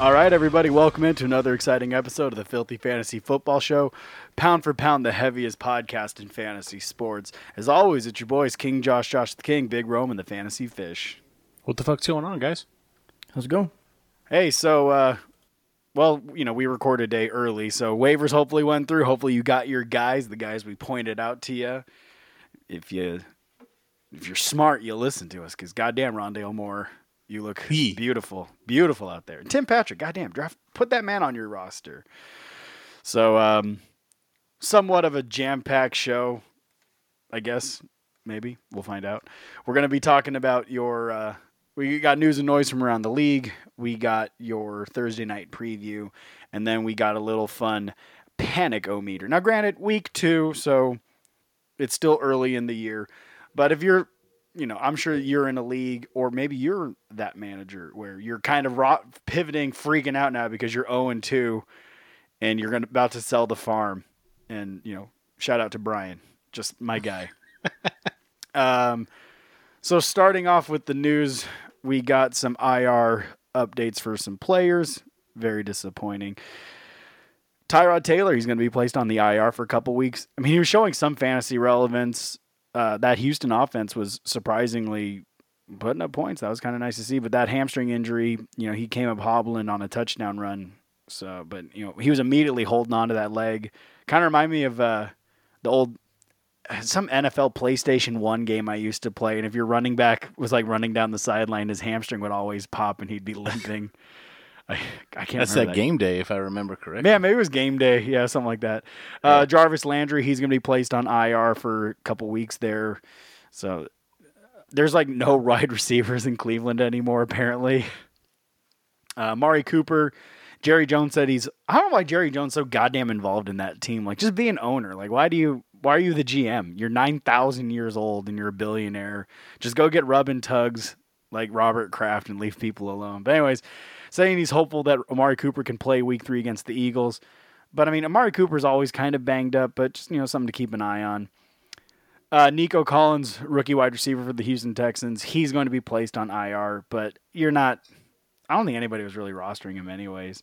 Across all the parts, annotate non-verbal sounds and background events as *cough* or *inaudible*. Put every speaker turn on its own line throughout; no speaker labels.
All right, everybody, welcome into another exciting episode of the Filthy Fantasy Football Show. Pound for pound, the heaviest podcast in fantasy sports. As always, it's your boys, King Josh, Josh the King, Big Rome, and the Fantasy Fish.
What the fuck's going on, guys?
How's it going?
Hey, so, uh, well, you know, we recorded a day early, so waivers hopefully went through. Hopefully, you got your guys, the guys we pointed out to you. If you, if you're smart, you'll listen to us, because goddamn, Rondale Moore, you look
Yee.
beautiful, beautiful out there. Tim Patrick, goddamn, draft, put that man on your roster. So, um, somewhat of a jam-packed show, I guess. Maybe we'll find out. We're going to be talking about your. Uh, we got news and noise from around the league. We got your Thursday night preview, and then we got a little fun panic o meter. Now, granted, week two, so it's still early in the year, but if you're you know, I'm sure you're in a league, or maybe you're that manager where you're kind of ro- pivoting, freaking out now because you're 0 and 2, and you're gonna, about to sell the farm. And you know, shout out to Brian, just my guy. *laughs* um, so starting off with the news, we got some IR updates for some players. Very disappointing. Tyrod Taylor, he's going to be placed on the IR for a couple weeks. I mean, he was showing some fantasy relevance uh, that Houston offense was surprisingly putting up points. That was kind of nice to see. But that hamstring injury, you know, he came up hobbling on a touchdown run. So, but you know, he was immediately holding on to that leg. Kind of remind me of uh, the old some NFL PlayStation One game I used to play. And if your running back was like running down the sideline, his hamstring would always pop and he'd be *laughs* limping. I, I can't.
That's
remember
that game day, if I remember correctly.
Yeah, maybe it was game day. Yeah, something like that. Uh, Jarvis Landry, he's going to be placed on IR for a couple weeks there. So there's like no *laughs* wide receivers in Cleveland anymore, apparently. Uh, Mari Cooper, Jerry Jones said he's. I don't know why Jerry Jones so goddamn involved in that team. Like, just be an owner. Like, why do you? Why are you the GM? You're nine thousand years old and you're a billionaire. Just go get rub and tugs like Robert Kraft and leave people alone. But anyways, saying he's hopeful that Amari Cooper can play Week Three against the Eagles. But I mean, Amari Cooper's always kind of banged up, but just you know something to keep an eye on. Uh, Nico Collins, rookie wide receiver for the Houston Texans, he's going to be placed on IR, but you're not. I don't think anybody was really rostering him, anyways.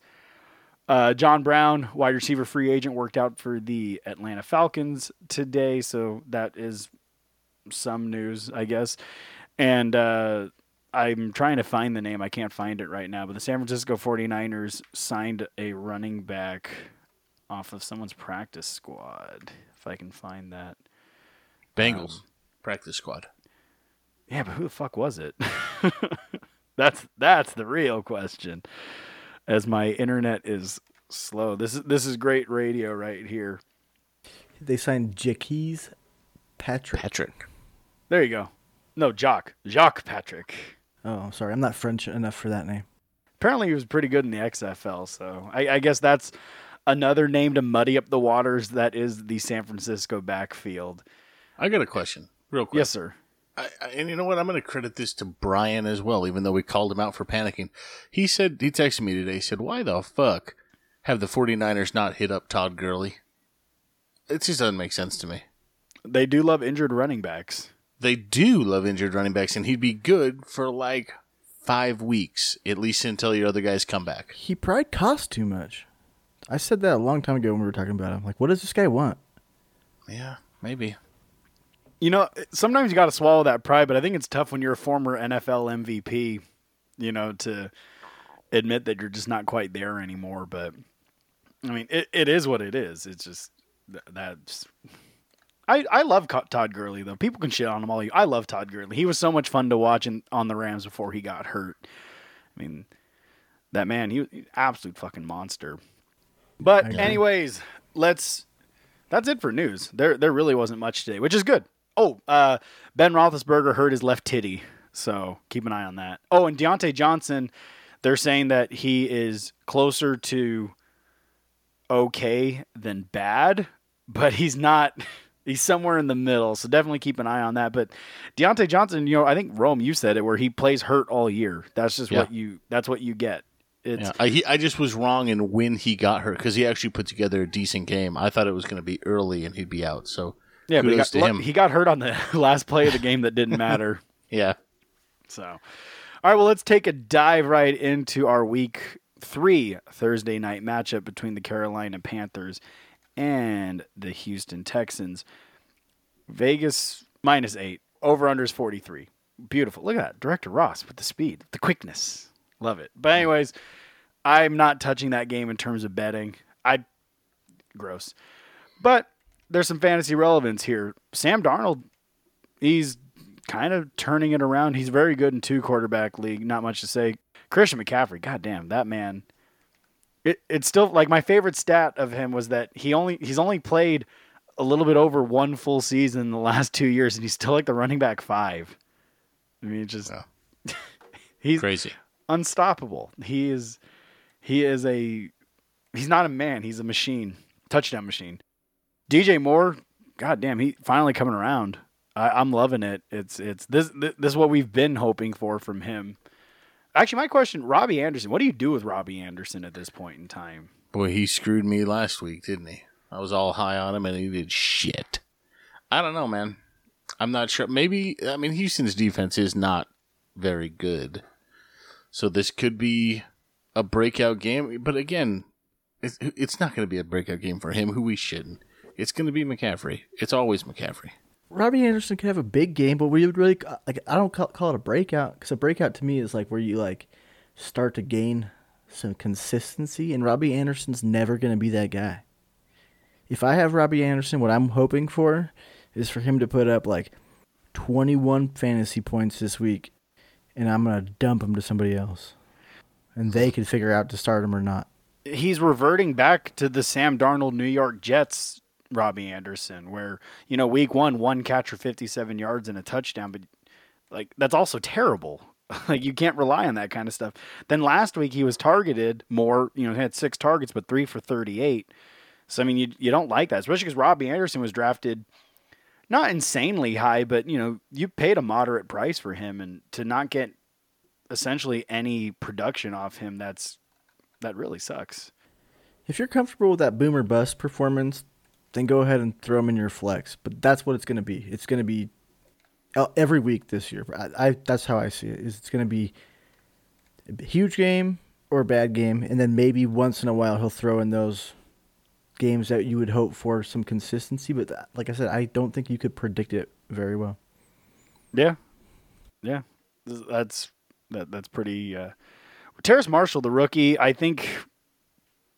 Uh, John Brown, wide receiver free agent, worked out for the Atlanta Falcons today, so that is some news, I guess. And uh, I'm trying to find the name. I can't find it right now, but the San Francisco 49ers signed a running back off of someone's practice squad. If I can find that.
Bengals um, practice squad.
Yeah, but who the fuck was it? *laughs* that's that's the real question. As my internet is slow. This is this is great radio right here.
They signed Jaquez Patrick.
Patrick.
There you go. No, Jock. Jacques Patrick.
Oh, sorry. I'm not French enough for that name.
Apparently he was pretty good in the XFL, so I, I guess that's another name to muddy up the waters that is the San Francisco backfield.
I got a question, real quick.
Yes, sir.
I, I, and you know what? I'm going to credit this to Brian as well, even though we called him out for panicking. He said, he texted me today, he said, why the fuck have the 49ers not hit up Todd Gurley? It just doesn't make sense to me.
They do love injured running backs.
They do love injured running backs, and he'd be good for like five weeks, at least until your other guys come back.
He probably costs too much. I said that a long time ago when we were talking about him. Like, what does this guy want?
Yeah, maybe.
You know, sometimes you got to swallow that pride, but I think it's tough when you're a former NFL MVP, you know, to admit that you're just not quite there anymore. But I mean, it, it is what it is. It's just th- that's. I, I love Todd Gurley though. People can shit on him all you. I love Todd Gurley. He was so much fun to watch in, on the Rams before he got hurt. I mean, that man, he was an absolute fucking monster. But anyways, let's. That's it for news. There there really wasn't much today, which is good. Oh, uh, Ben Roethlisberger hurt his left titty, so keep an eye on that. Oh, and Diontae Johnson, they're saying that he is closer to okay than bad, but he's not. *laughs* He's somewhere in the middle, so definitely keep an eye on that. But Diontae Johnson, you know, I think Rome, you said it, where he plays hurt all year. That's just
Yeah.
what you. That's what you get. It's
Yeah, I, he, I just was wrong in when he got hurt because he actually put together a decent game. I thought it was going to be early and he'd be out. So
yeah, but he got,
to him.
he got hurt on the *laughs* last play of the game that didn't matter. *laughs*
yeah,
So, all right, well, let's take a dive right into our week three Thursday night matchup between the Carolina Panthers and the Houston Texans. Vegas minus eight, over under is 43. Beautiful. Look at that. Director Ross with the speed, the quickness. Love it. But, anyways, I'm not touching that game in terms of betting. I, gross. But there's some fantasy relevance here. Sam Darnold, he's kind of turning it around. He's very good in two quarterback league. Not much to say. Christian McCaffrey, goddamn, that man. It, it's still like my favorite stat of him was that he only he's only played a little bit over one full season in the last two years, and he's still like the running back five. I mean, just
Yeah. *laughs*
he's
crazy.
unstoppable. He is he is a he's not a man, he's a machine. Touchdown machine. DJ Moore, god damn, he finally coming around. I, I'm loving it. It's it's this this is what we've been hoping for from him. Actually, my question, Robbie Anderson, what do you do with Robbie Anderson at this point in time?
Boy, he screwed me last week, didn't he? I was all high on him and he did shit. I don't know, man. I'm not sure. Maybe, I mean, Houston's defense is not very good. So this could be a breakout game. But again, it's, it's not going to be a breakout game for him. Who we shitting? It's going to be McCaffrey. It's always McCaffrey.
Robbie Anderson could have a big game, but we would really uh, like. I don't call, call it a breakout because a breakout to me is like where you like start to gain some consistency, and Robbie Anderson's never going to be that guy. If I have Robbie Anderson, what I'm hoping for is for him to put up like 21 fantasy points this week, and I'm going to dump him to somebody else, and they can figure out to start him or not.
he's reverting back to the Sam Darnold New York Jets Robbie Anderson where you know week 1 one catch for 57 yards and a touchdown but like that's also terrible. *laughs* Like you can't rely on that kind of stuff. Then last week he was targeted more you know had 6 targets but 3 for 38 so I mean you you don't like that especially cuz Robbie Anderson was drafted not insanely high but you know you paid a moderate price for him and to not get essentially any production off him that's that really sucks.
If you're comfortable with that boomer bust performance, then go ahead and throw him in your flex. But that's what it's going to be. It's going to be uh, every week this year. I, I that's how I see it. Is it's going to be a huge game or a bad game, and then maybe once in a while he'll throw in those games that you would hope for some consistency. But that, like I said, I don't think you could predict it very well.
Yeah, yeah, that's that. That's pretty. Uh, Terrace Marshall, the rookie, I think.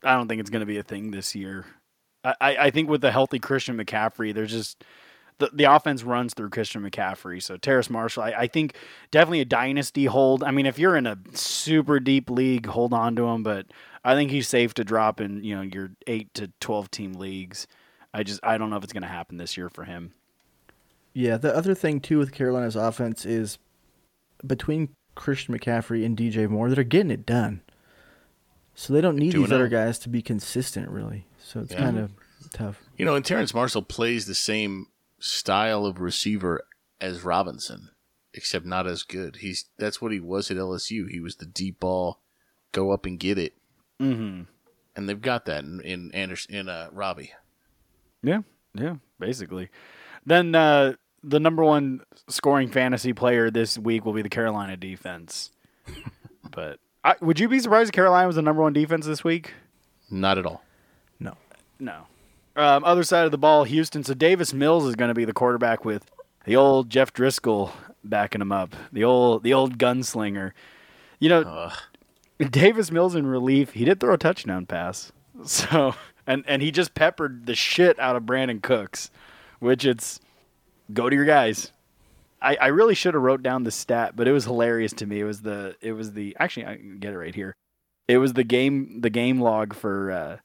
I don't think it's going to be a thing this year. I, I, I think with the healthy Christian McCaffrey, there's just the the offense runs through Christian McCaffrey. So Terrace Marshall, I, I think definitely a dynasty hold. I mean, if you're in a super deep league, hold on to him. But I think he's safe to drop in you know your eight to twelve team leagues. I just I don't know if it's going to happen this year for him.
Yeah, the other thing too with Carolina's offense is between Christian McCaffrey and DJ Moore, they're getting it done. So they don't need
Doing
these other
oh.
guys to be consistent, really. So it's
Yeah.
kind of tough.
You know, and Terrence Marshall plays the same style of receiver as Robinson, except not as good. He's that's what he was at LSU. He was the deep ball, go up and get it,
Mm-hmm.
and they've got that in in Anderson in uh, Robbie.
Yeah, yeah, basically. Then uh, the number one scoring fantasy player this week will be the Carolina defense. *laughs* but I, would you be surprised if Carolina was the number one defense this week?
Not at all.
No.
Um, other side of the ball, Houston. So Davis Mills is going to be the quarterback with the old Jeff Driskel backing him up. The old the old gunslinger. You know,
Ugh.
Davis Mills in relief, he did throw a touchdown pass. *laughs* So and and he just peppered the shit out of Brandin Cooks, which it's go to your guys. I, I really should have wrote down the stat, but it was hilarious to me. It was the it was the actually I can get it right here. It was the game the game log for uh,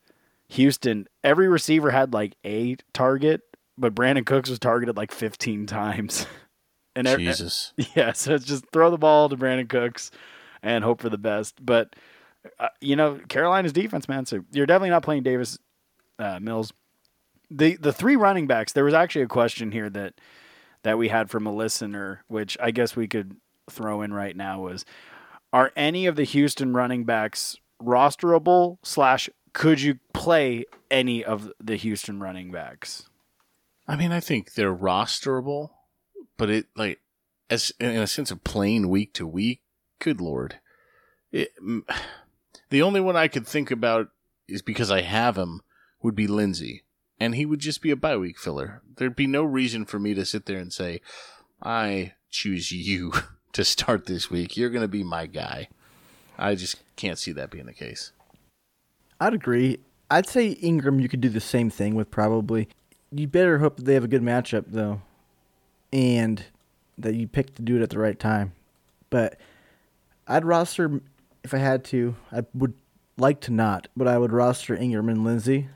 Houston. Every receiver had like a target, but Brandin Cooks was targeted like 15 times. *laughs* And ev-
Jesus.
yeah, so it's just throw the ball to Brandin Cooks and hope for the best. But uh, you know, Carolina's defense, man. So you're definitely not playing Davis uh, Mills. The the three running backs. There was actually a question here that that we had from a listener, which I guess we could throw in right now. Was are any of the Houston running backs rosterable? Slash, could you play any of the Houston running backs?
I mean, I think they're rosterable, but it like as in a sense of playing week to week. Good lord, it, *sighs* the only one I could think about is because I have him would be Lindsay, and he would just be a bye week filler. There'd be no reason for me to sit there and say, "I choose you *laughs* to start this week. You're going to be my guy." I just can't see that being the case.
I'd agree. I'd say Ingram you could do the same thing with probably. You better hope that they have a good matchup though, and that you pick to do it at the right time. But I'd roster if I had to. I would like to not, but I would roster Ingram and Lindsay,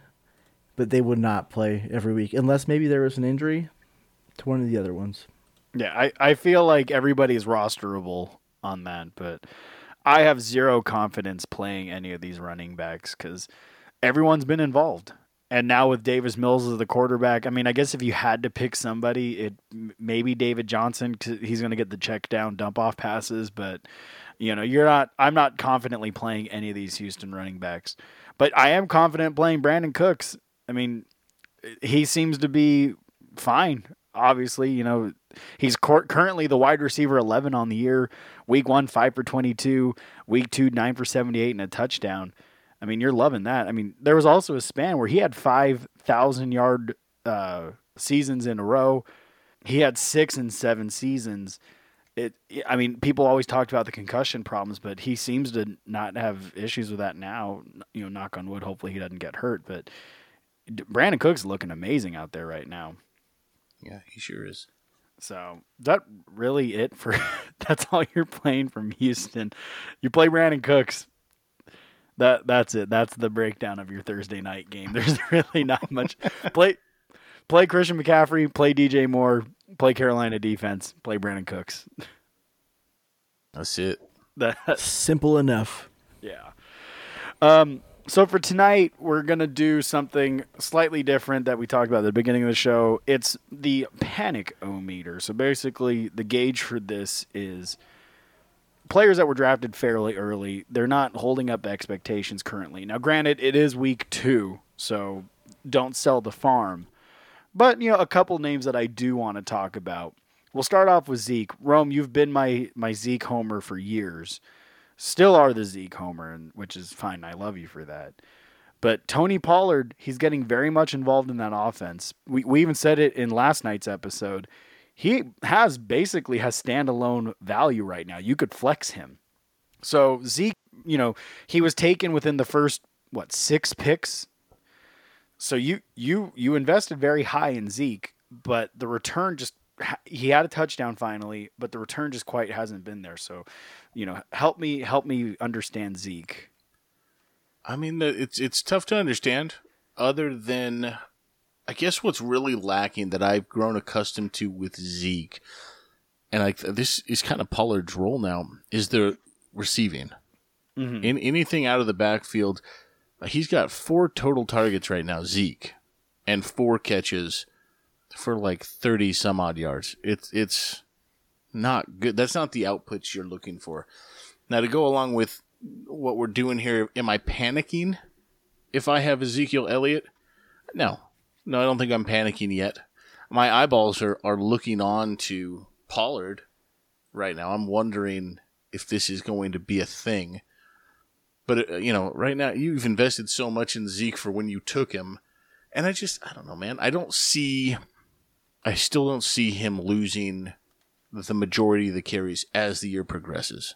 but they would not play every week unless maybe there was an injury to one of the other ones.
Yeah, I, I feel like everybody's rosterable on that, but I have zero confidence playing any of these running backs because everyone's been involved. And now with Davis Mills as the quarterback, I mean, I guess if you had to pick somebody, it maybe David Johnson. 'cause he's going to get the check down, dump off passes, but you know, you're not. I'm not confidently playing any of these Houston running backs, but I am confident playing Brandin Cooks. I mean, he seems to be fine. Obviously, you know, he's currently the wide receiver 11 on the year. Week one, five for 22. Week two, nine for 78 and a touchdown. I mean, you're loving that. I mean, there was also a span where he had 5,000 yard uh, seasons in a row. He had six and seven seasons. It, I mean, people always talked about the concussion problems, but he seems to not have issues with that now. You know, knock on wood. Hopefully, he doesn't get hurt. But Brandin Cooks looking amazing out there right now.
Yeah, he sure is.
So is that really it for *laughs* that's all you're playing from Houston. You play Brandin Cooks. That that's it. That's the breakdown of your Thursday night game. *laughs* There's really not much play play Christian McCaffrey, play DJ Moore, play Carolina defense, play Brandin Cooks.
That's it. *laughs*
That
Simple enough.
Yeah. Um, so for tonight, we're gonna do something slightly different that we talked about at the beginning of the show. It's the panic o meter. So basically, the gauge for this is players that were drafted fairly early. They're not holding up expectations currently. Now, granted, it is week two, so don't sell the farm. But you know, a couple names that I do want to talk about. We'll start off with Zeke. Rome, you've been my my Zeke homer for years. Still are the Zeke homer, and which is fine. I love you for that. But Tony Pollard, he's getting very much involved in that offense. We we even said it in last night's episode. He has basically has standalone value right now. You could flex him. So Zeke, you know, he was taken within the first what six picks. So you you you invested very high in Zeke, but the return just he had a touchdown finally, but the return just quite hasn't been there. So, you know, help me help me understand Zeke.
I mean, it's it's tough to understand. Other than, I guess what's really lacking that I've grown accustomed to with Zeke, and like this is kind of Pollard's role now, is the receiving. Mm-hmm. In anything out of the backfield, he's got four total targets right now, Zeke, and four catches for like thirty some odd yards. It's it's not good. That's not the outputs you're looking for. Now to go along with what we're doing here, am I panicking if I have Ezekiel Elliott? No. No, I don't think I'm panicking yet. My eyeballs are, are looking on to Pollard right now. I'm wondering if this is going to be a thing. But, uh, you know, right now, you've invested so much in Zeke for when you took him. And I just, I don't know, man. I don't see, I still don't see him losing the majority of the carries as the year progresses.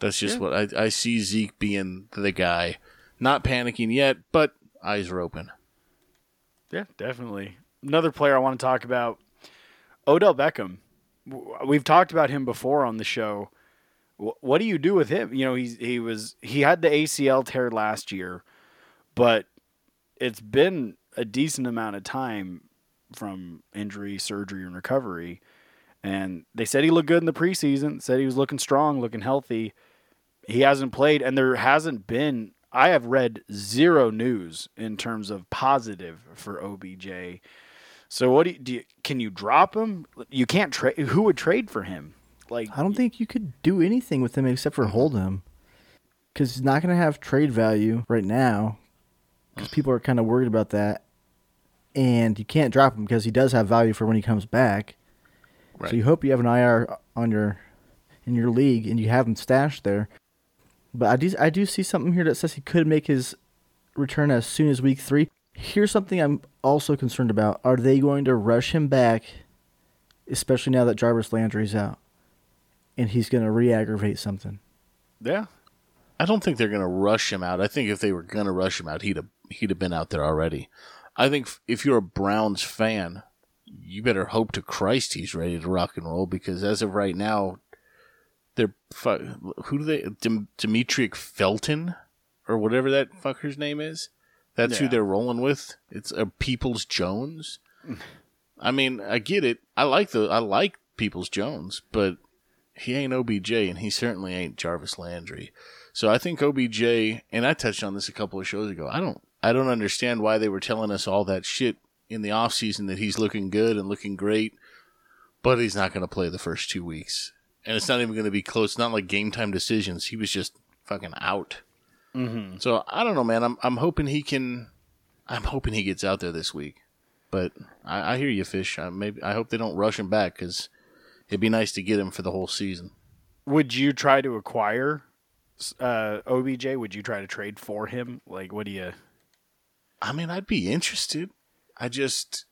That's just what I, I see Zeke being the guy. Not panicking yet, but eyes are open.
Yeah, definitely. Another player I want to talk about, Odell Beckham. We've talked about him before on the show. What do you do with him? You know, he's he was he had the ACL tear last year, but it's been a decent amount of time from injury, surgery, and recovery. And they said he looked good in the preseason. Said he was looking strong, looking healthy. He hasn't played, and there hasn't been. I have read zero news in terms of positive for OBJ. So what do you, do you can you drop him? You can't trade. Who would trade for him? Like
I don't think you could do anything with him except for hold him, because he's not going to have trade value right now. Because people are kind of worried about that, and you can't drop him because he does have value for when he comes back.
Right.
So you hope you have an IR on your in your league and you have him stashed there. But I do I do see something here that says he could make his return as soon as week three. Here's something I'm also concerned about. Are they going to rush him back, especially now that Jarvis Landry's out? And he's gonna re aggravate something.
yeah,
I don't think they're going to rush him out. I think if they were going to rush him out, he'd have he'd have been out there already. I think if you're a Browns fan, you better hope to Christ he's ready to rock and roll because as of right now, they're who do they Dim- Demetric Felton or whatever that fucker's name is. That's who they're rolling with. It's a Peoples Jones. *laughs* I mean, I get it. I like the I like Peoples Jones, but he ain't OBJ, and he certainly ain't Jarvis Landry. So I think OBJ, and I touched on this a couple of shows ago. I don't, I don't understand why they were telling us all that shit in the off season that he's looking good and looking great, but he's not going to play the first two weeks, and it's not even going to be close. Not like game time decisions. He was just fucking out. Mm-hmm. So I don't know, man. I'm, I'm hoping he can. I'm hoping he gets out there this week. But I, I hear you, Fish. I, maybe I hope they don't rush him back because it'd be nice to get him for the whole season.
would you try to acquire uh, OBJ? Would you try to trade for him? Like, what do you?
I mean, I'd be interested. I just,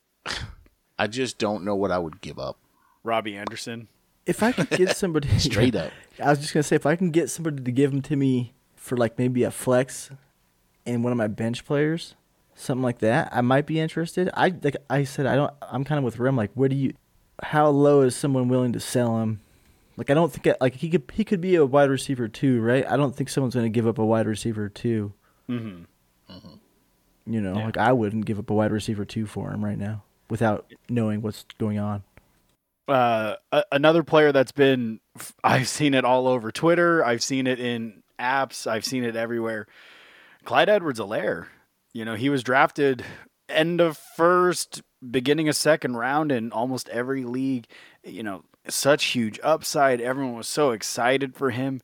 *sighs* I just don't know what I would give up.
Robbie Anderson.
If I could get *laughs* somebody
Straight up. *laughs*
I was just gonna say if I can get somebody to give him to me for like maybe a flex and one of my bench players, something like that, I might be interested. I like I said I don't. I'm kind of with Rim. Like, where do you? How low is someone willing to sell him? Like, I don't think like he could he could be a wide receiver too, right? I don't think someone's gonna give up a wide receiver two.
Mm-hmm.
You know,
Yeah.
like I wouldn't give up a wide receiver two for him right now without knowing what's going on.
uh, a- another player that's been I've seen it all over Twitter. I've seen it in apps. I've seen it everywhere. Clyde Edwards-Helaire. You know, he was drafted end of first, beginning of second round in almost every league. You know, such huge upside. Everyone was so excited for him.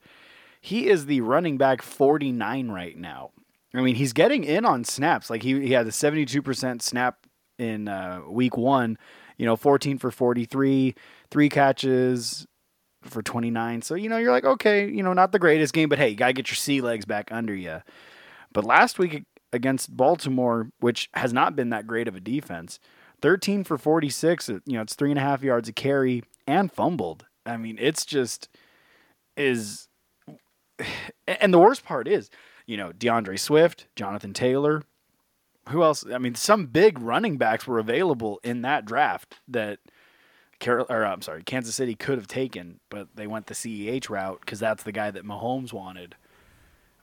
He is the running back 49 right now. I mean, he's getting in on snaps. Like he, he had a 72% snap in uh, week one, you know, 14 for 43, three catches for 29. So, you know, you're like, okay, you know, not the greatest game, but hey, you got to get your sea legs back under you. But last week against Baltimore, which has not been that great of a defense, 13 for 46, you know, it's three and a half yards a carry and fumbled. I mean, it's just is. *sighs* And the worst part is, you know, D'Andre Swift, Jonathan Taylor, who else? I mean, some big running backs were available in that draft that Carol, or I'm sorry, Kansas City could have taken, but they went the CEH route because that's the guy that Mahomes wanted.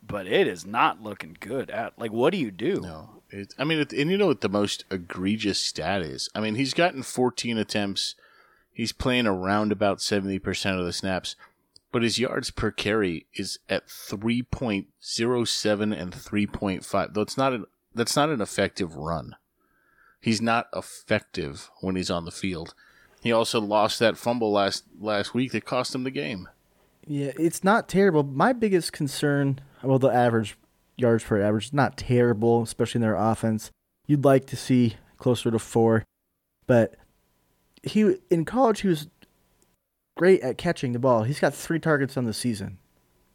But it is not looking good at like what do you do?
No, it, I mean, it, and you know what the most egregious stat is? I mean, he's gotten 14 attempts. He's playing around about 70% of the snaps, but his yards per carry is at 3.07 and 3.5. Though it's not an that's not an effective run. He's not effective when he's on the field. He also lost that fumble last last week that cost him the game.
Yeah, it's not terrible. My biggest concern, well, the average yards per average is not terrible, especially in their offense. You'd like to see closer to four, but he in college he was great at catching the ball. He's got three targets on the season.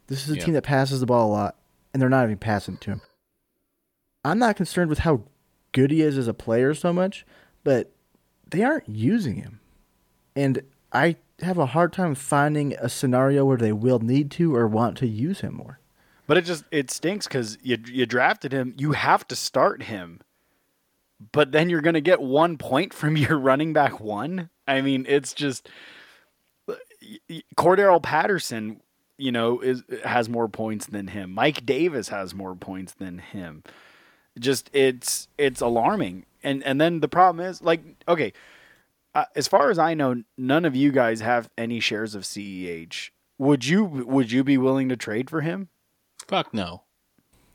This is a
Yeah.
team that passes the ball a lot, and they're not even passing it to him. I'm not concerned with how good he is as a player so much, but they aren't using him. And I have a hard time finding a scenario where they will need to or want to use him more.
But it just it stinks because you you drafted him. You have to start him, but then you're going to get one point from your *laughs* running back one. I mean, it's just Cordarrelle Patterson. You know, is has more points than him. Mike Davis has more points than him. Just it's it's alarming. And and then the problem is like okay, uh, as far as I know, none of you guys have any shares of CEH. Would you would you be willing to trade for him?
Fuck no.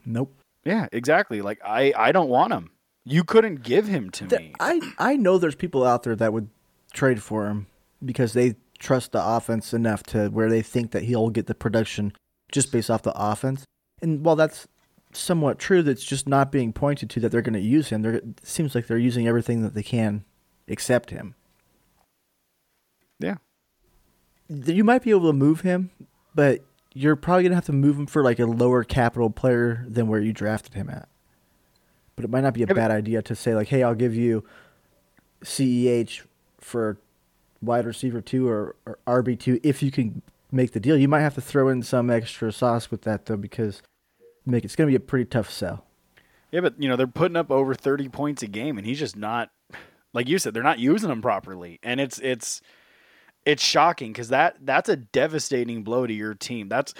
Nope.
Yeah, exactly. Like I, I don't want him. You couldn't give him to
Th-
me.
I I know there's people out there that would trade for him because they trust the offense enough to where they think that he'll get the production just based off the offense. And while that's somewhat true, that's just not being pointed to that they're going to use him. They're, it seems like they're using everything that they can except him.
yeah.
You might be able to move him, but you're probably going to have to move him for like a lower capital player than where you drafted him at. But it might not be a bad idea to say like, "Hey, I'll give you CEH for wide receiver two or, or RB two if you can make the deal." You might have to throw in some extra sauce with that though, because make it's going to be a pretty tough sell.
Yeah, but you know they're putting up over thirty points a game, and he's just not. Like you said, they're not using him properly, and it's it's it's shocking because that that's a devastating blow to your team. That's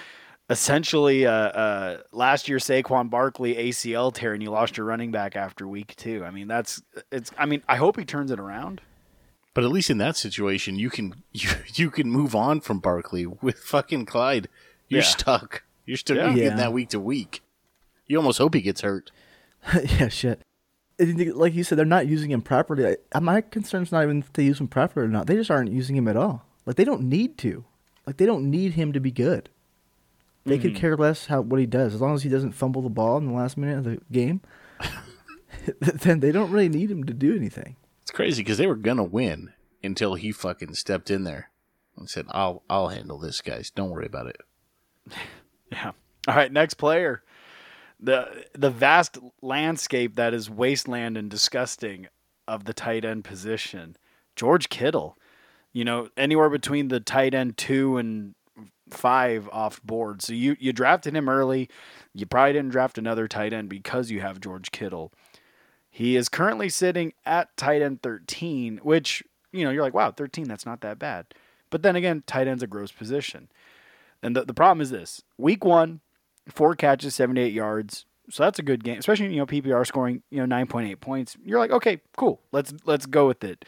essentially uh, uh, last year Saquon Barkley ACL tear, and you lost your running back after week two. I mean, that's it's. I mean, I hope he turns it around.
But at least in that situation, you can *laughs* you, you can move on from Barkley with fucking Clyde. You're
Yeah.
stuck. You're still
Yeah.
you're getting
Yeah.
that week to week. You almost hope he gets hurt. *laughs*
yeah, shit. Like you said, they're not using him properly. I- My concern's not even if they use him properly or not. They just aren't using him at all. Like they don't need to. Like they don't need him to be good. They could hmm. care less how what he does as long as he doesn't fumble the ball in the last minute of the game. *laughs* then they don't really need him to do anything.
It's crazy because they were gonna win until he fucking stepped in there and said, "I'll I'll handle this, guys. Don't worry about it." *laughs*
Yeah. All right, next player. The the vast landscape that is wasteland and disgusting of the tight end position. George Kittle. You know, anywhere between the tight end 2 and 5 off board. So you you drafted him early. You probably didn't draft another tight end because you have George Kittle. He is currently sitting at tight end 13, which, you know, you're like, wow, 13, that's not that bad. But then again, tight end's a gross position. And the, the problem is this week one, four catches, 78 yards. So that's a good game, especially, you know, PPR scoring, you know, 9.8 points. You're like, okay, cool. Let's, let's go with it.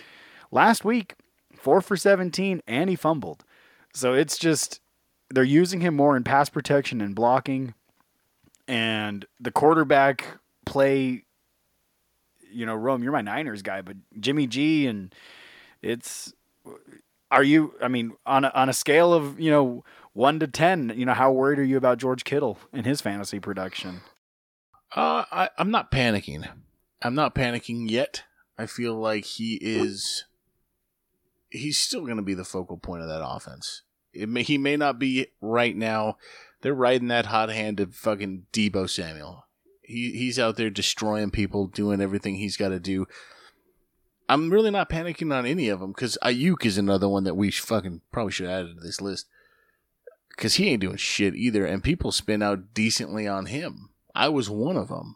Last week, four for 17 and he fumbled. So it's just, they're using him more in pass protection and blocking. And the quarterback play, you know, Rome, you're my Niners guy, but Jimmy G and it's, are you, I mean, on a, on a scale of, you know, one to 10, you know, how worried are you about George Kittle and his fantasy production?
Uh, I, I'm not panicking. I'm not panicking yet. I feel like he is. He's still going to be the focal point of that offense. May, he may not be right now. They're riding that hot hand of fucking Deebo Samuel. He he's out there destroying people, doing everything he's got to do. I'm really not panicking on any of them because Aiyuk is another one that we fucking probably should add to this list because he ain't doing shit either, and people spin out decently on him. I was one of them.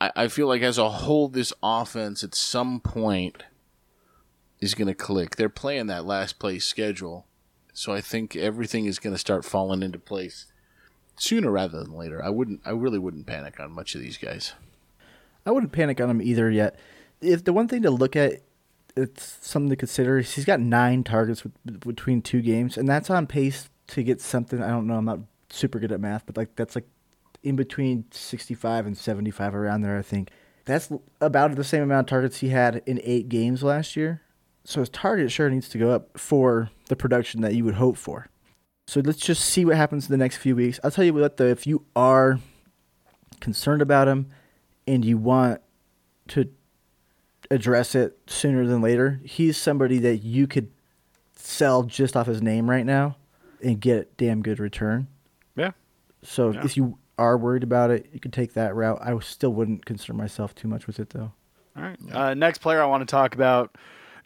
I, I feel like as a whole, this offense at some point is going to click. They're playing that last place schedule, so I think everything is going to start falling into place sooner rather than later. I wouldn't. I really wouldn't panic on much of these guys.
I wouldn't panic on him either yet. If the one thing to look at, it's something to consider. He's got nine targets with, between two games, and that's on pace to get something. I don't know. I'm not super good at math, but like that's like in between 65 and 75 around there. I think that's about the same amount of targets he had in eight games last year. So his target sure needs to go up for the production that you would hope for. So let's just see what happens in the next few weeks. I'll tell you what, though, if you are concerned about him and you want to address it sooner than later, he's somebody that you could sell just off his name right now and get a damn good return.
Yeah.
So
Yeah.
if you are worried about it, you could take that route. I still wouldn't concern myself too much with it, though.
All right. Uh, next player I want to talk about,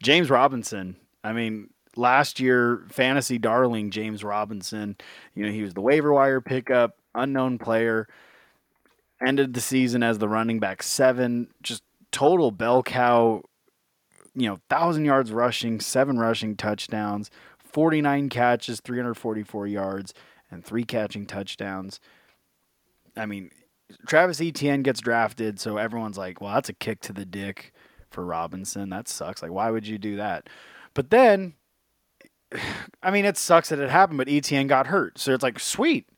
James Robinson. I mean, last year, fantasy darling James Robinson. You know, he was the waiver wire pickup, unknown player. Ended the season as the running back seven, just total bell cow. You know, thousand yards rushing, seven rushing touchdowns, forty nine catches, three hundred forty four yards, and three catching touchdowns. I mean, Travis Etienne gets drafted, so everyone's like, well, that's a kick to the dick for Robinson. That sucks. Like, why would you do that? But then, *sighs* I mean, it sucks that it happened, but Etienne got hurt. So it's like, sweet.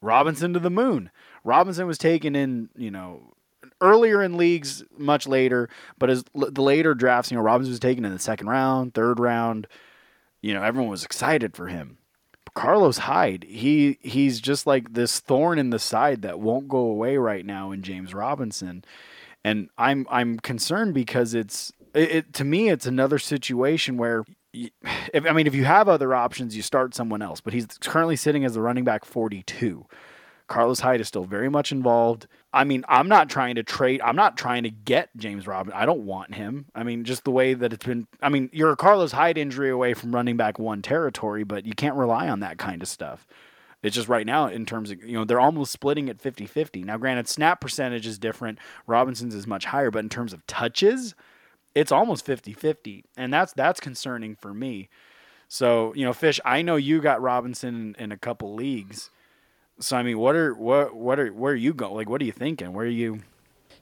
Robinson to the moon. Robinson was taken in, you know, earlier in leagues, much later, but as l- the later drafts, you know, Robinson was taken in the second round, third round. You know, everyone was excited for him. Carlos Hyde, he he's just like this thorn in the side that won't go away right now in James Robinson, and I'm I'm concerned because it's it, it to me it's another situation where. If, I mean, if you have other options, you start someone else. But he's currently sitting as the running back 42. Carlos Hyde is still very much involved. I mean, I'm not trying to trade. I'm not trying to get James Robinson. I don't want him. I mean, just the way that it's been. I mean, you're a Carlos Hyde injury away from running back one territory, but you can't rely on that kind of stuff. It's just right now, in terms of, you know, they're almost splitting at 50 50. Now, granted, snap percentage is different. Robinson's is much higher, but in terms of touches, it's almost 50 50. And that's that's concerning for me. So, you know, Fish, I know you got Robinson in, in a couple leagues. So I mean, what are what what are where are you going? Like, what are you thinking? Where are you?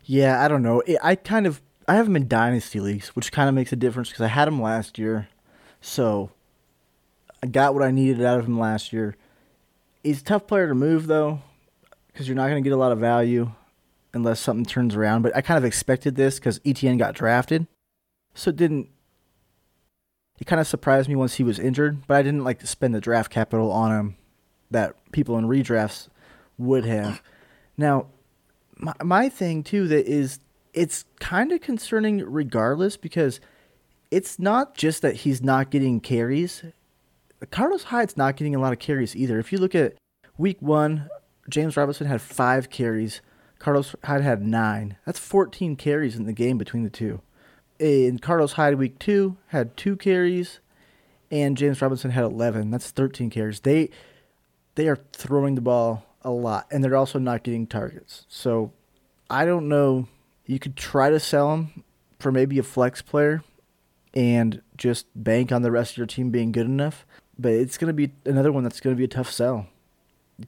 Yeah, I don't know. I kind of I have him in dynasty leagues, which kind of makes a difference because I had him last year, so I got what I needed out of him last year. He's a tough player to move though, because you're not going to get a lot of value unless something turns around. But I kind of expected this because Etienne got drafted, so it didn't. It kind of surprised me once he was injured, but I didn't like to spend the draft capital on him that people in redrafts would have. Now, my my thing too that is it's kind of concerning regardless because it's not just that he's not getting carries. Carlos Hyde's not getting a lot of carries either. If you look at week one, James Robinson had five carries. Carlos Hyde had nine. That's 14 carries in the game between the two. And Carlos Hyde week two had two carries, and James Robinson had 11. That's 13 carries. They they are throwing the ball a lot, and they're also not getting targets. So I don't know. You could try to sell him for maybe a flex player and just bank on the rest of your team being good enough. But it's going to be another one that's going to be a tough sell.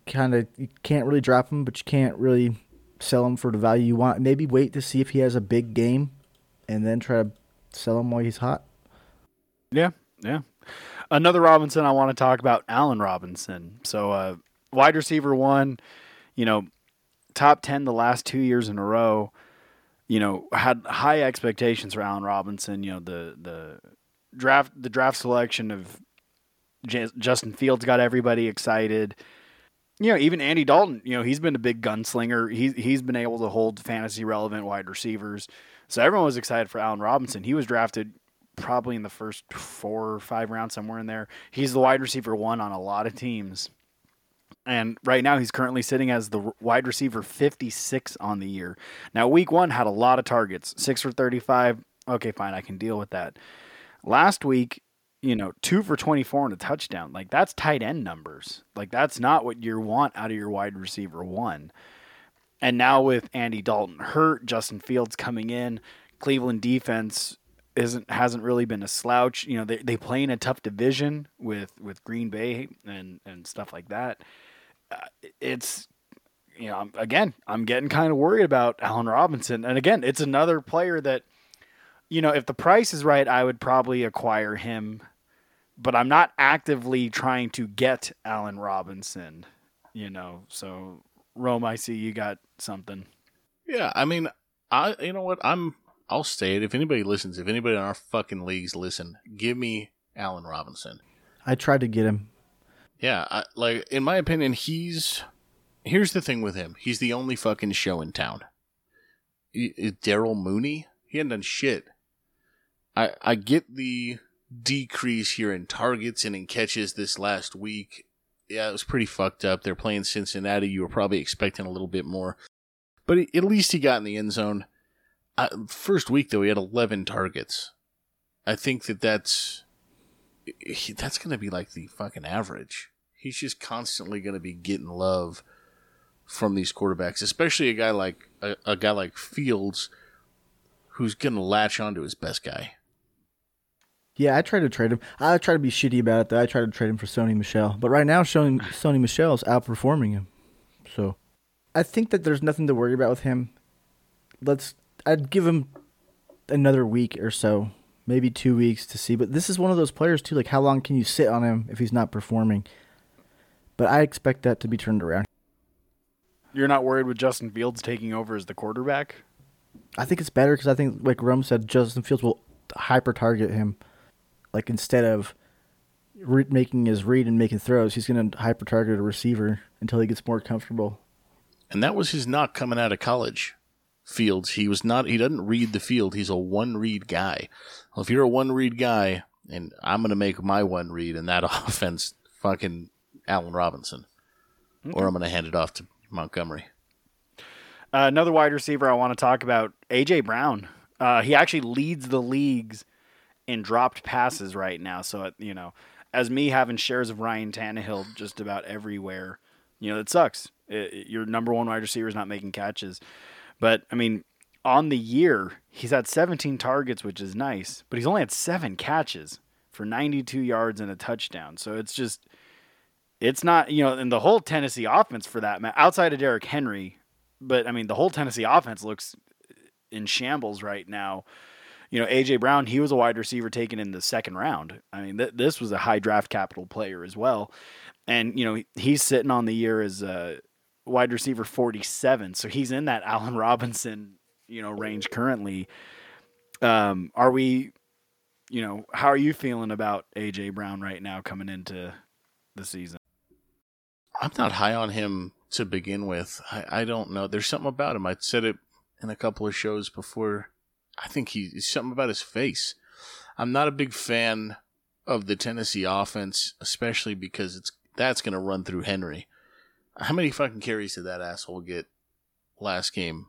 Kind of, you can't really drop him, but you can't really sell him for the value you want. Maybe wait to see if he has a big game, and then try to sell him while he's hot.
Yeah, yeah. Another Robinson I want to talk about, Allen Robinson. So, uh, wide receiver one, you know, top ten the last two years in a row. You know, had high expectations for Allen Robinson. You know, the the draft the draft selection of J- Justin Fields got everybody excited. You know, even Andy Dalton, you know, he's been a big gunslinger. He's he's been able to hold fantasy relevant wide receivers. So everyone was excited for Allen Robinson. He was drafted probably in the first four or five rounds, somewhere in there. He's the wide receiver one on a lot of teams. And right now, he's currently sitting as the wide receiver 56 on the year. Now, week one had a lot of targets six for 35. Okay, fine, I can deal with that. Last week, you know, two for 24 and a touchdown. Like, that's tight end numbers. Like, that's not what you want out of your wide receiver one. And now with Andy Dalton hurt, Justin Fields coming in, Cleveland defense isn't hasn't really been a slouch. You know, they they play in a tough division with with Green Bay and and stuff like that. Uh, it's you know, again, I'm getting kind of worried about Allen Robinson. And again, it's another player that you know, if the price is right, I would probably acquire him, but I'm not actively trying to get Allen Robinson, you know. So, Rome, I see you got something.
Yeah, I mean, I you know what? I'm I'll say it. If anybody listens, if anybody in our fucking leagues listen, give me Allen Robinson.
I tried to get him.
Yeah, I, like in my opinion, he's here's the thing with him. He's the only fucking show in town. I- I- Darnell Mooney, he hadn't done shit. I I get the decrease here in targets and in catches this last week. Yeah, it was pretty fucked up. They're playing Cincinnati. You were probably expecting a little bit more, but at least he got in the end zone. Uh, first week though, he had 11 targets. I think that that's that's going to be like the fucking average. He's just constantly going to be getting love from these quarterbacks, especially a guy like a, a guy like Fields, who's going to latch onto his best guy.
Yeah, I tried to trade him. I tried to be shitty about it. Though. I tried to trade him for Sony Michel, but right now, Sony Sony Michel is outperforming him. So, I think that there's nothing to worry about with him. Let's. I'd give him another week or so, maybe two weeks to see. But this is one of those players too. Like, how long can you sit on him if he's not performing? But I expect that to be turned around.
You're not worried with Justin Fields taking over as the quarterback?
I think it's better because I think, like Rome said, Justin Fields will hyper target him. Like instead of re- making his read and making throws, he's going to hyper target a receiver until he gets more comfortable.
And that was his knock coming out of college. Fields, he was not. He doesn't read the field. He's a one read guy. Well, if you're a one read guy, and I'm going to make my one read in that *laughs* offense, fucking Allen Robinson, or I'm going to hand it off to Montgomery.
Uh, another wide receiver I want to talk about, AJ Brown. Uh, he actually leads the leagues in dropped passes right now. So you know, as me having shares of Ryan Tannehill just about everywhere, you know, it sucks. It, your number one wide receiver is not making catches. But I mean, on the year, he's had 17 targets, which is nice, but he's only had seven catches for 92 yards and a touchdown. So it's just, it's not, you know, and the whole Tennessee offense for that, outside of Derrick Henry, but I mean, the whole Tennessee offense looks in shambles right now. You know, AJ Brown, he was a wide receiver taken in the second round. I mean, th- this was a high draft capital player as well. And, you know, he's sitting on the year as a wide receiver 47. So he's in that *laughs* Allen Robinson, you know, range currently. Um, are we, you know, how are you feeling about AJ Brown right now coming into the season?
I'm not high on him to begin with. I, I don't know. There's something about him. I said it in a couple of shows before. I think he's something about his face. I'm not a big fan of the Tennessee offense, especially because it's that's going to run through Henry. How many fucking carries did that asshole get last game?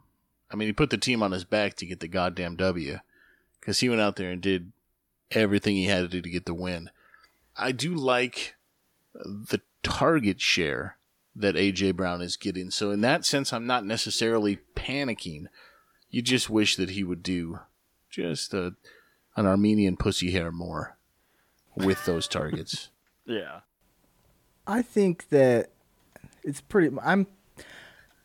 I mean, he put the team on his back to get the goddamn W because he went out there and did everything he had to do to get the win. I do like the target share that AJ Brown is getting. So in that sense, I'm not necessarily panicking. You just wish that he would do just a, an Armenian pussy hair more with those targets. *laughs*
yeah.
I think that it's pretty. I'm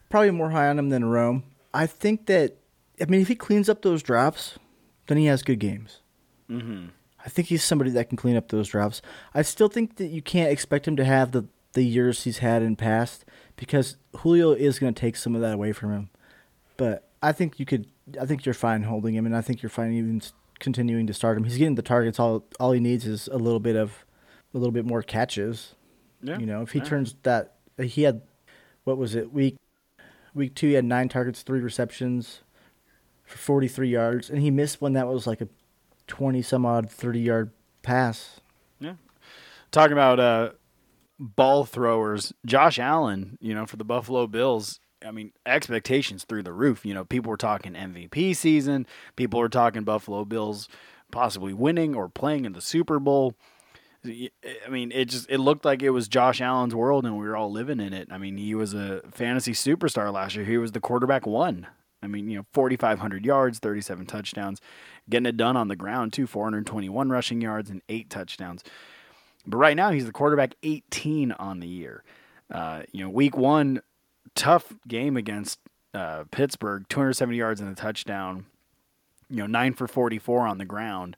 probably more high on him than Rome. I think that I mean, if he cleans up those drops, then he has good games.
Mm-hmm.
I think he's somebody that can clean up those drops. I still think that you can't expect him to have the the years he's had in past because Julio is going to take some of that away from him. But I think you could. I think you're fine holding him, and I think you're fine even continuing to start him. He's getting the targets. All all he needs is a little bit of a little bit more catches.
Yeah.
You know, if he
Yeah.
turns that, he had what was it week week two? He had nine targets, three receptions for forty three yards, and he missed one that was like a twenty some odd thirty yard pass. Yeah.
Talking about uh, ball throwers, Josh Allen, you know, for the Buffalo Bills. I mean, expectations through the roof. You know, people were talking MVP season. People were talking Buffalo Bills possibly winning or playing in the Super Bowl. I mean, it just it looked like it was Josh Allen's world, and we were all living in it. I mean, he was a fantasy superstar last year. He was the quarterback one. I mean, you know, 4,500 yards, 37 touchdowns, getting it done on the ground too, 421 rushing yards and eight touchdowns. But right now, he's the quarterback 18 on the year. Uh, you know, week one, tough game against uh, Pittsburgh, 270 yards and a touchdown. You know, nine for 44 on the ground.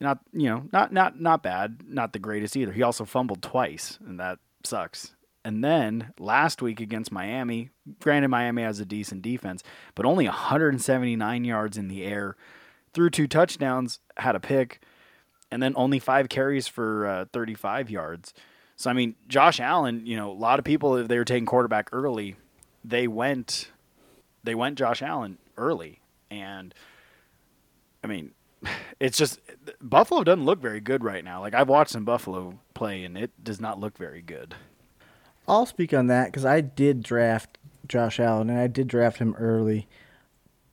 Not you know, not not not bad, not the greatest either. He also fumbled twice, and that sucks. And then last week against Miami, granted Miami has a decent defense, but only 179 yards in the air, threw two touchdowns, had a pick and then only five carries for uh, 35 yards. So I mean, Josh Allen, you know, a lot of people if they were taking quarterback early, they went they went Josh Allen early, and I mean, *sighs* it's just Buffalo doesn't look very good right now. Like I've watched some Buffalo play, and it does not look very good.
I'll speak on that because I did draft Josh Allen and I did draft him early.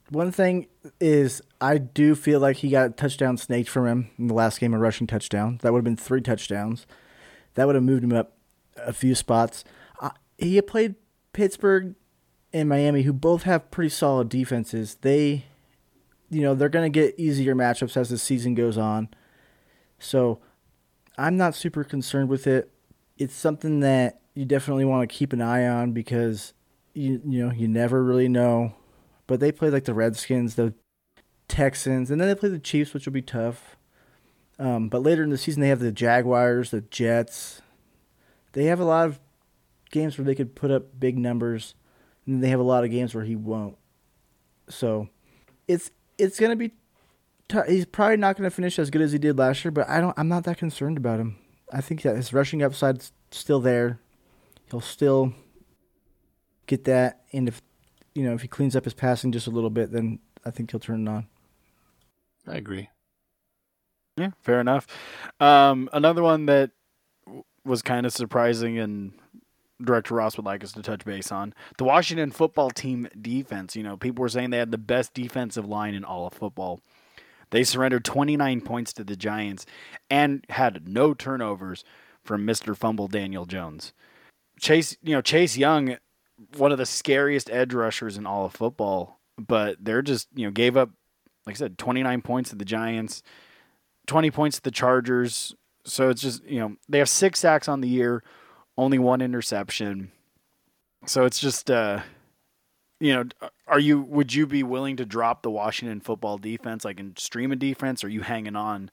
One thing is, I do feel like he got touchdown snaked from him in the last game, a rushing touchdown. That would have been three touchdowns. That would have moved him up a few spots. Uh, he had played Pittsburgh and Miami, who both have pretty solid defenses. They, you know, they're going to get easier matchups as the season goes on. So I'm not super concerned with it. It's something that you definitely want to keep an eye on because you you know you never really know. But they play like the Redskins, the Texans, and then they play the Chiefs, which will be tough. Um, but later in the season, they have the Jaguars, the Jets. They have a lot of games where they could put up big numbers. and they have a lot of games where he won't. So, it's it's gonna be. T- he's probably not gonna finish as good as he did last year, but I don't. I'm not that concerned about him. I think that his rushing upside's still there. He'll still get that, and if you know if he cleans up his passing just a little bit, then I think he'll turn it on.
I agree.
Yeah, fair enough. Um, another one that was kind of surprising and Director Ross would like us to touch base on the Washington football team defense. You know, people were saying they had the best defensive line in all of football. They surrendered 29 points to the Giants and had no turnovers from Mr. Fumble Daniel Jones. Chase, you know, Chase Young, one of the scariest edge rushers in all of football, but they're just, you know, gave up, like I said, 29 points to the Giants, 20 points to the Chargers. So it's just, you know, they have six sacks on the year, only one interception. So it's just, uh, you know, are you would you be willing to drop the Washington football defense, like in stream a defense, or are you hanging on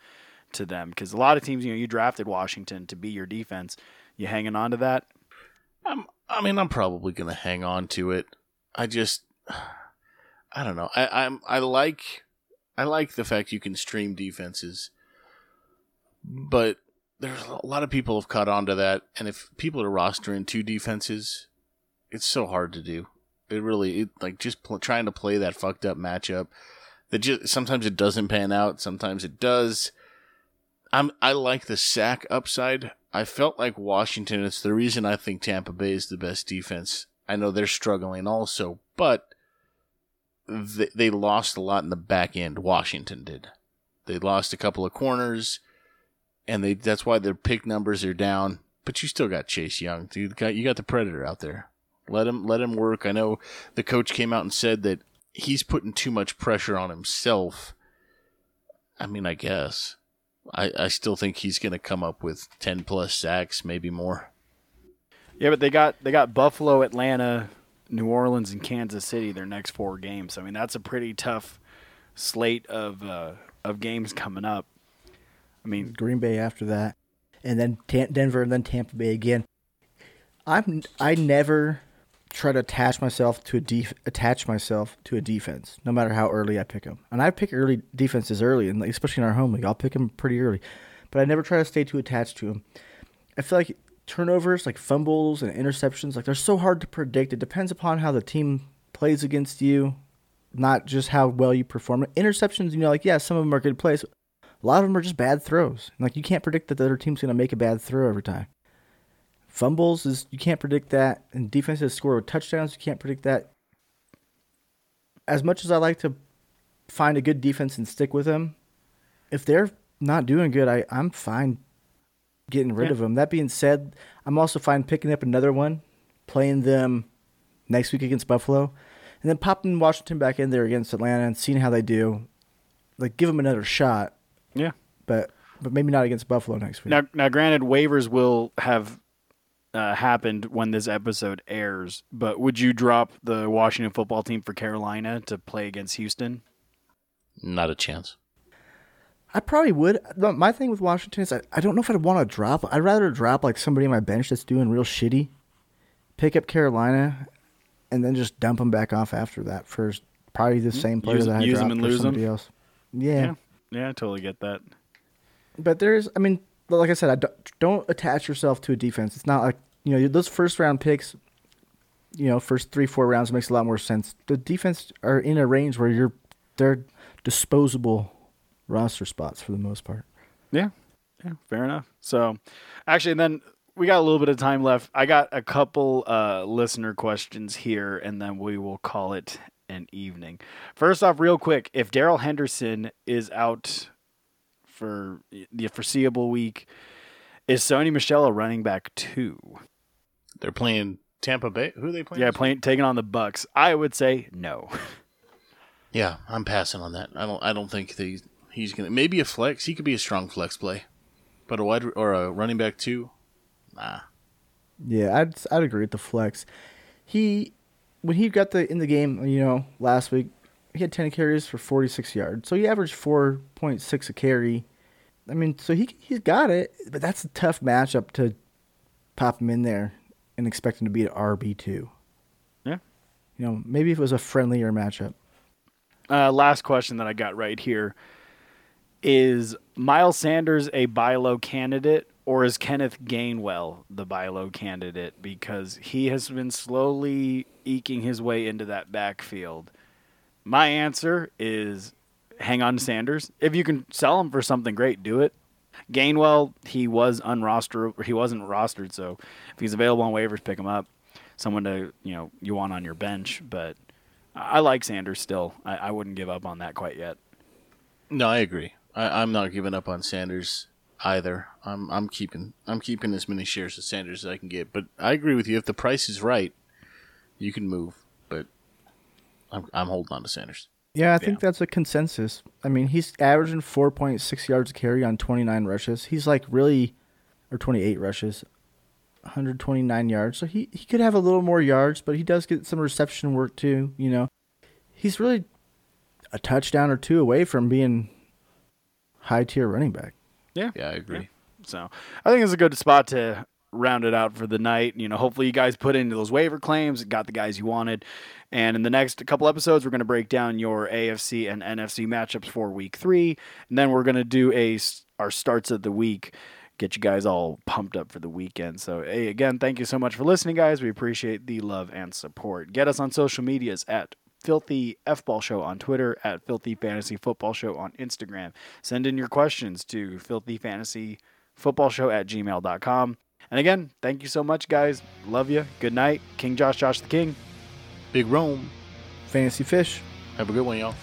to them? Because a lot of teams, you know, you drafted Washington to be your defense. You hanging on to that?
I'm, I mean, I'm probably gonna hang on to it. I just, *sighs* I don't know. I, I'm, I like, I like the fact you can stream defenses, but there's a lot of people have caught on to that, and if people are rostering two defenses, it's so hard to do. It really, it, like just pl- trying to play that fucked up matchup. That just sometimes it doesn't pan out, sometimes it does. I'm, I like the sack upside. I felt like Washington. It's the reason I think Tampa Bay is the best defense. I know they're struggling also, but they, they lost a lot in the back end. Washington did. They lost a couple of corners, and they that's why their pick numbers are down. But you still got Chase Young, dude. You got the Predator out there. Let him let him work. I know the coach came out and said that he's putting too much pressure on himself. I mean, I guess. I, I still think he's going to come up with 10 plus sacks, maybe more.
Yeah, but they got they got Buffalo, Atlanta, New Orleans, and Kansas City their next four games. I mean, that's a pretty tough slate of uh, of games coming up. I mean,
Green Bay after that, and then Denver, and then Tampa Bay again. I'm I never try to attach myself to a def- attach myself to a defense, no matter how early I pick them. And I pick early defenses early, and especially in our home league, I'll pick them pretty early. But I never try to stay too attached to them. I feel like turnovers, like fumbles and interceptions, like they're so hard to predict. It depends upon how the team plays against you, not just how well you perform. Interceptions, you know, like yeah, some of them are good plays. A lot of them are just bad throws. Like you can't predict that the other team's going to make a bad throw every time. Fumbles is you can't predict that, and defenses score with touchdowns. You can't predict that. As much as I like to find a good defense and stick with them, if they're not doing good, I I'm fine getting rid
Yeah.
of them. That being said, I'm also fine picking up another one, playing them next week against Buffalo, and then popping Washington back in there against Atlanta and seeing how they do. Like give them another shot,
yeah.
but but maybe not against Buffalo next week.
Now, now, granted, waivers will have uh, happened when this episode airs. But would you drop the Washington football team for Carolina to play against Houston?
Not a chance.
I probably would. My thing with Washington is I, I don't know if I'd want to drop. I'd rather drop like somebody on my bench that's doing real shitty, pick up Carolina, and then just dump them back off after that for probably the same player
Use-
that I
use 'em
dropped
and
for
lose 'em?
somebody else. Yeah.
yeah, yeah, I totally get that.
but there's, I mean, like I said, I don't, don't attach yourself to a defense. It's not like you know those first round picks. You know, first three four rounds makes a lot more sense. The defense are in a range where you're they're disposable roster spots for the most part.
Yeah, yeah, fair enough. So, actually, then we got a little bit of time left. I got a couple uh, listener questions here, and then we will call it an evening. First off, real quick, if Darrell Henderson is out for the foreseeable week, is Sony Michel a running back too?
They're playing Tampa Bay. Who are they playing?
Yeah, playing taking on the Bucs. I would say no.
Yeah, I'm passing on that. I don't. I don't think they, he's gonna. Maybe a flex. He could be a strong flex play, but a wide or a running back too. Nah.
Yeah, I'd I'd agree with the flex. He when he got the in the game, you know, last week he had ten carries for forty six yards, so he averaged four point six a carry. I mean, so he he's got it, but that's a tough matchup to pop him in there and expect him to be an RB two.
Yeah,
You know, maybe if it was a friendlier matchup.
Uh, last question that I got right here is Miles Sanders a buy low candidate or is Kenneth Gainwell the buy low candidate because he has been slowly eking his way into that backfield? My answer is hang on to Sanders. If you can sell him for something great, do it. Gainwell, he was unrostered, he wasn't rostered, so if he's available on waivers, pick him up. Someone to you know you want on your bench, but I like Sanders still. I, I wouldn't give up on that quite yet.
No, I agree. I, I'm not giving up on Sanders either. I'm I'm keeping I'm keeping as many shares of Sanders as I can get. But I agree with you. If the price is right, you can move. But I'm I'm holding on to Sanders.
Yeah, I think that's a consensus. I mean, he's averaging 4.6 yards a carry on 29 rushes. He's like really, or 28 rushes, 129 yards. So he, he could have a little more yards, but he does get some reception work too, you know. He's really a touchdown or two away from being high tier running back.
Yeah,
Yeah, I agree.
So I think it's a good spot to round it out for the night. You know, hopefully you guys put into those waiver claims, got the guys you wanted. And in the next couple episodes, we're going to break down your AFC and NFC matchups for week three. And then we're going to do a our starts of the week, get you guys all pumped up for the weekend. So, hey, again, thank you so much for listening, guys. We appreciate the love and support. Get us on social medias at Filthy F Ball Show on Twitter, at Filthy Fantasy Football Show on Instagram. Send in your questions to Filthy Fantasy Football Show at gmail.com. And again, thank you so much, guys. Love you. Good night. King Josh, Josh the King.
Big Rome.
Fantasy Fish.
Have a good one, y'all.